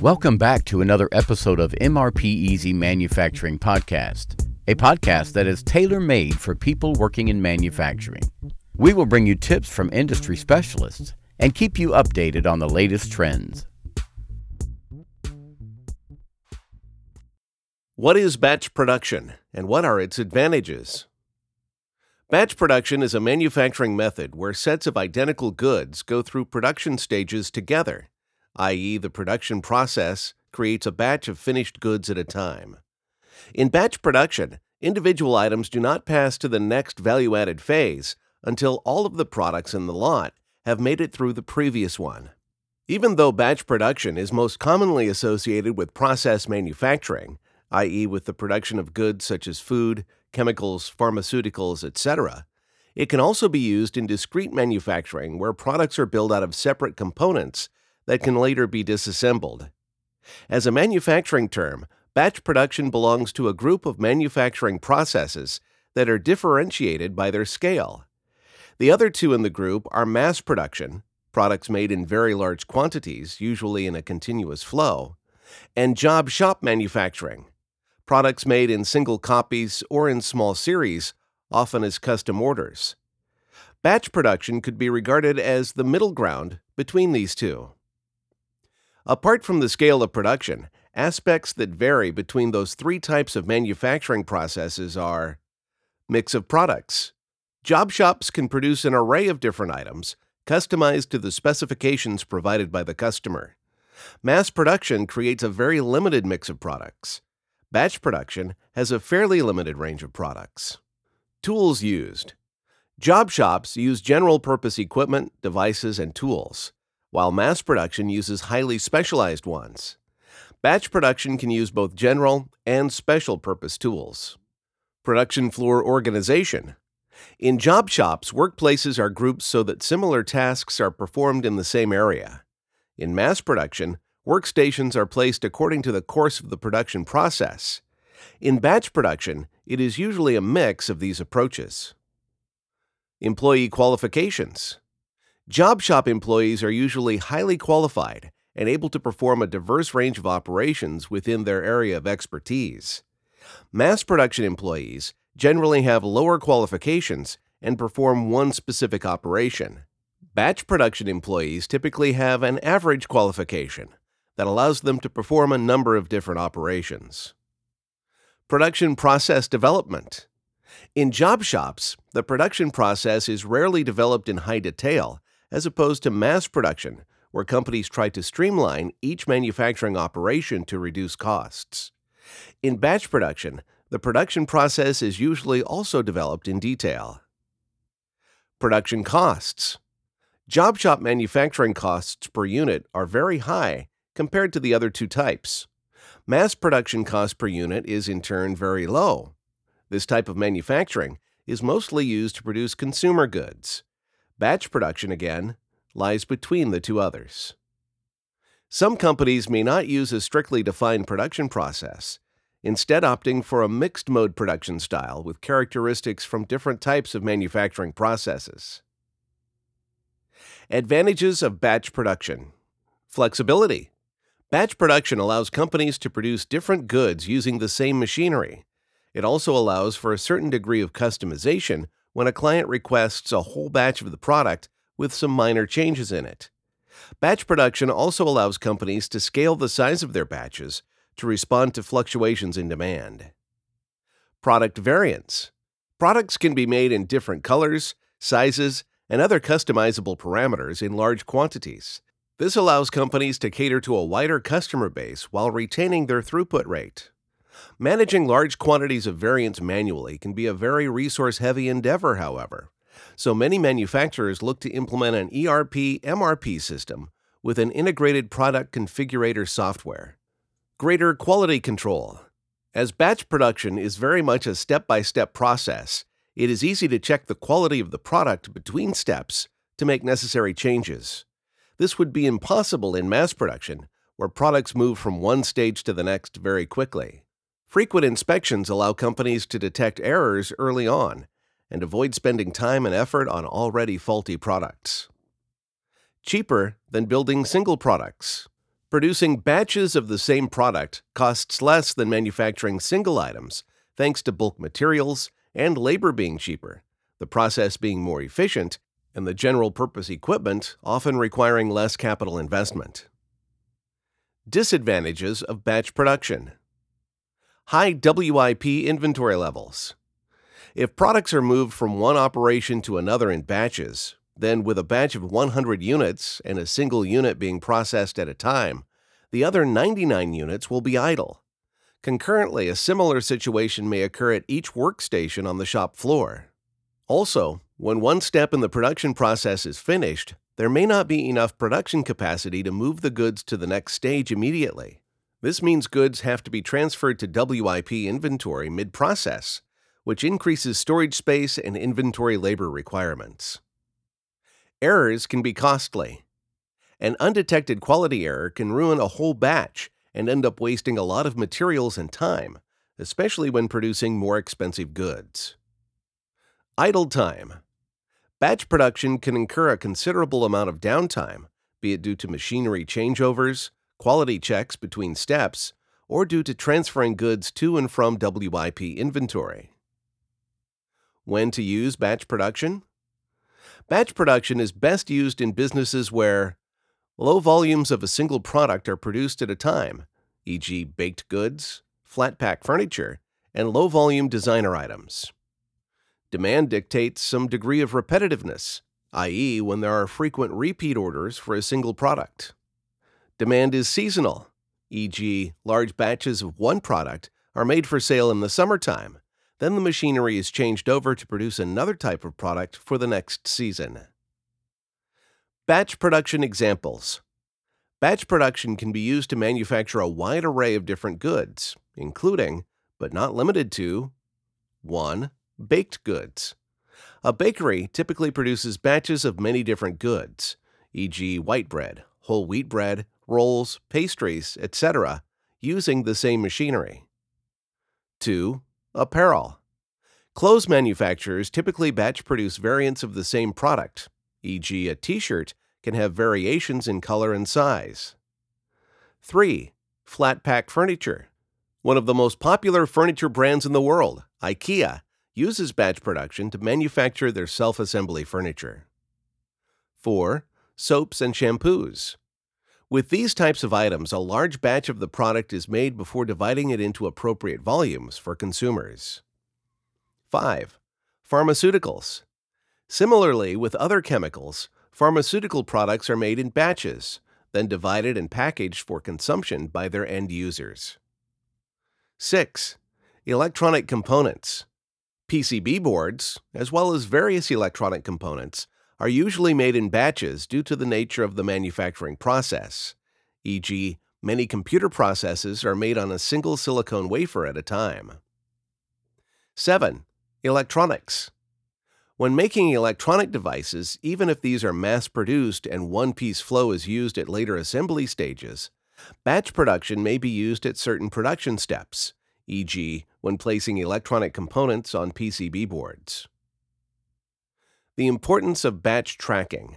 Welcome back to another episode of MRP Easy Manufacturing Podcast, a podcast that is tailor made for people working in manufacturing. We will bring you tips from industry specialists and keep you updated on the latest trends. What is batch production and what are its advantages? Batch production is a manufacturing method where sets of identical goods go through production stages together, i.e., the production process creates a batch of finished goods at a time. In batch production, individual items do not pass to the next value added phase until all of the products in the lot have made it through the previous one. Even though batch production is most commonly associated with process manufacturing, i.e., with the production of goods such as food, chemicals, pharmaceuticals, etc., it can also be used in discrete manufacturing where products are built out of separate components that can later be disassembled. As a manufacturing term, batch production belongs to a group of manufacturing processes that are differentiated by their scale. The other two in the group are mass production, products made in very large quantities, usually in a continuous flow, and job shop manufacturing, products made in single copies or in small series, often as custom orders. Batch production could be regarded as the middle ground between these two. Apart from the scale of production, aspects that vary between those three types of manufacturing processes are mix of products. Job shops can produce an array of different items, customized to the specifications provided by the customer. Mass production creates a very limited mix of products. Batch production has a fairly limited range of products. Tools used Job shops use general purpose equipment, devices, and tools, while mass production uses highly specialized ones. Batch production can use both general and special purpose tools. Production floor organization. In job shops, workplaces are grouped so that similar tasks are performed in the same area. In mass production, Workstations are placed according to the course of the production process. In batch production, it is usually a mix of these approaches. Employee qualifications. Job shop employees are usually highly qualified and able to perform a diverse range of operations within their area of expertise. Mass production employees generally have lower qualifications and perform one specific operation. Batch production employees typically have an average qualification that allows them to perform a number of different operations. Production process development. In job shops, the production process is rarely developed in high detail as opposed to mass production, where companies try to streamline each manufacturing operation to reduce costs. In batch production, the production process is usually also developed in detail. Production costs. Job shop manufacturing costs per unit are very high compared to the other two types. Mass production cost per unit is in turn very low. This type of manufacturing is mostly used to produce consumer goods. Batch production, again, lies between the two others. Some companies may not use a strictly defined production process, instead, opting for a mixed mode production style with characteristics from different types of manufacturing processes. Advantages of batch production Flexibility. Batch production allows companies to produce different goods using the same machinery. It also allows for a certain degree of customization when a client requests a whole batch of the product with some minor changes in it. Batch production also allows companies to scale the size of their batches to respond to fluctuations in demand. Product variants. Products can be made in different colors, sizes, and other customizable parameters in large quantities. This allows companies to cater to a wider customer base while retaining their throughput rate. Managing large quantities of variants manually can be a very resource heavy endeavor, however. So many manufacturers look to implement an ERP MRP system with an integrated product configurator software. Greater quality control. As batch production is very much a step by step process, it is easy to check the quality of the product between steps to make necessary changes. This would be impossible in mass production, where products move from one stage to the next very quickly. Frequent inspections allow companies to detect errors early on and avoid spending time and effort on already faulty products. Cheaper than building single products. Producing batches of the same product costs less than manufacturing single items thanks to bulk materials and labor being cheaper, the process being more efficient, and the general purpose equipment often requiring less capital investment. Disadvantages of batch production High WIP inventory levels. If products are moved from one operation to another in batches, then with a batch of 100 units and a single unit being processed at a time, the other 99 units will be idle. Concurrently, a similar situation may occur at each workstation on the shop floor. Also, when one step in the production process is finished, there may not be enough production capacity to move the goods to the next stage immediately. This means goods have to be transferred to WIP inventory mid process, which increases storage space and inventory labor requirements. Errors can be costly. An undetected quality error can ruin a whole batch and end up wasting a lot of materials and time, especially when producing more expensive goods. Idle time. Batch production can incur a considerable amount of downtime, be it due to machinery changeovers, quality checks between steps, or due to transferring goods to and from WIP inventory. When to use batch production? Batch production is best used in businesses where low volumes of a single product are produced at a time, e.g., baked goods, flat pack furniture, and low volume designer items. Demand dictates some degree of repetitiveness, i.e., when there are frequent repeat orders for a single product. Demand is seasonal, e.g., large batches of one product are made for sale in the summertime then the machinery is changed over to produce another type of product for the next season. Batch production examples Batch production can be used to manufacture a wide array of different goods, including, but not limited to, 1. Baked goods. A bakery typically produces batches of many different goods, e.g., white bread, whole wheat bread, rolls, pastries, etc., using the same machinery. 2. Apparel. Clothes manufacturers typically batch produce variants of the same product, e.g., a t shirt can have variations in color and size. 3. Flat pack furniture. One of the most popular furniture brands in the world, IKEA, uses batch production to manufacture their self assembly furniture. 4. Soaps and shampoos. With these types of items, a large batch of the product is made before dividing it into appropriate volumes for consumers. 5. Pharmaceuticals. Similarly, with other chemicals, pharmaceutical products are made in batches, then divided and packaged for consumption by their end users. 6. Electronic components. PCB boards, as well as various electronic components, are usually made in batches due to the nature of the manufacturing process, e.g., many computer processors are made on a single silicon wafer at a time. 7. Electronics. When making electronic devices, even if these are mass produced and one piece flow is used at later assembly stages, batch production may be used at certain production steps, e.g., when placing electronic components on PCB boards. The importance of batch tracking.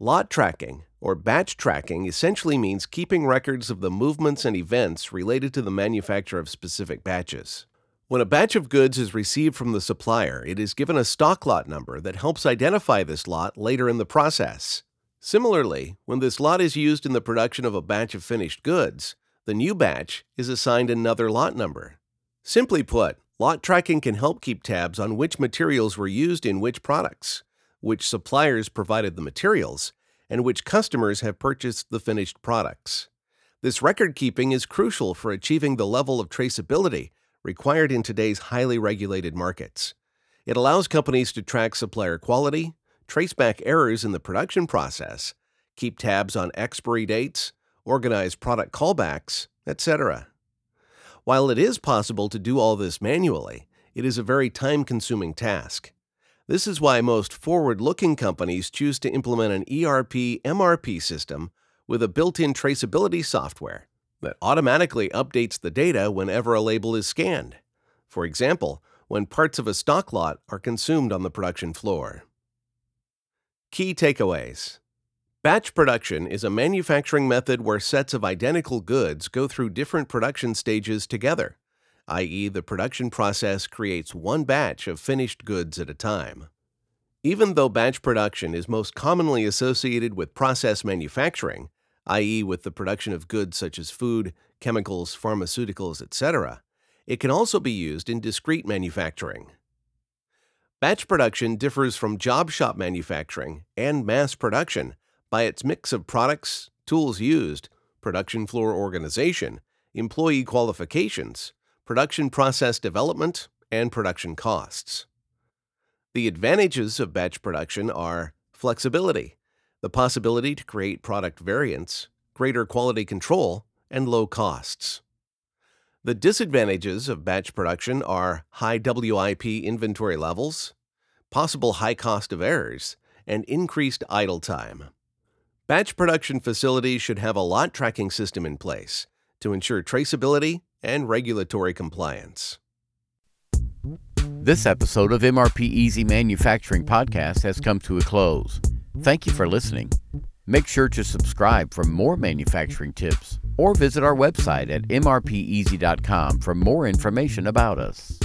Lot tracking, or batch tracking, essentially means keeping records of the movements and events related to the manufacture of specific batches. When a batch of goods is received from the supplier, it is given a stock lot number that helps identify this lot later in the process. Similarly, when this lot is used in the production of a batch of finished goods, the new batch is assigned another lot number. Simply put, Lot tracking can help keep tabs on which materials were used in which products, which suppliers provided the materials, and which customers have purchased the finished products. This record keeping is crucial for achieving the level of traceability required in today's highly regulated markets. It allows companies to track supplier quality, trace back errors in the production process, keep tabs on expiry dates, organize product callbacks, etc. While it is possible to do all this manually, it is a very time consuming task. This is why most forward looking companies choose to implement an ERP MRP system with a built in traceability software that automatically updates the data whenever a label is scanned. For example, when parts of a stock lot are consumed on the production floor. Key takeaways Batch production is a manufacturing method where sets of identical goods go through different production stages together, i.e., the production process creates one batch of finished goods at a time. Even though batch production is most commonly associated with process manufacturing, i.e., with the production of goods such as food, chemicals, pharmaceuticals, etc., it can also be used in discrete manufacturing. Batch production differs from job shop manufacturing and mass production by its mix of products, tools used, production floor organization, employee qualifications, production process development, and production costs. The advantages of batch production are flexibility, the possibility to create product variants, greater quality control, and low costs. The disadvantages of batch production are high WIP inventory levels, possible high cost of errors, and increased idle time. Batch production facilities should have a lot tracking system in place to ensure traceability and regulatory compliance. This episode of MRP Easy Manufacturing Podcast has come to a close. Thank you for listening. Make sure to subscribe for more manufacturing tips or visit our website at mrpeasy.com for more information about us.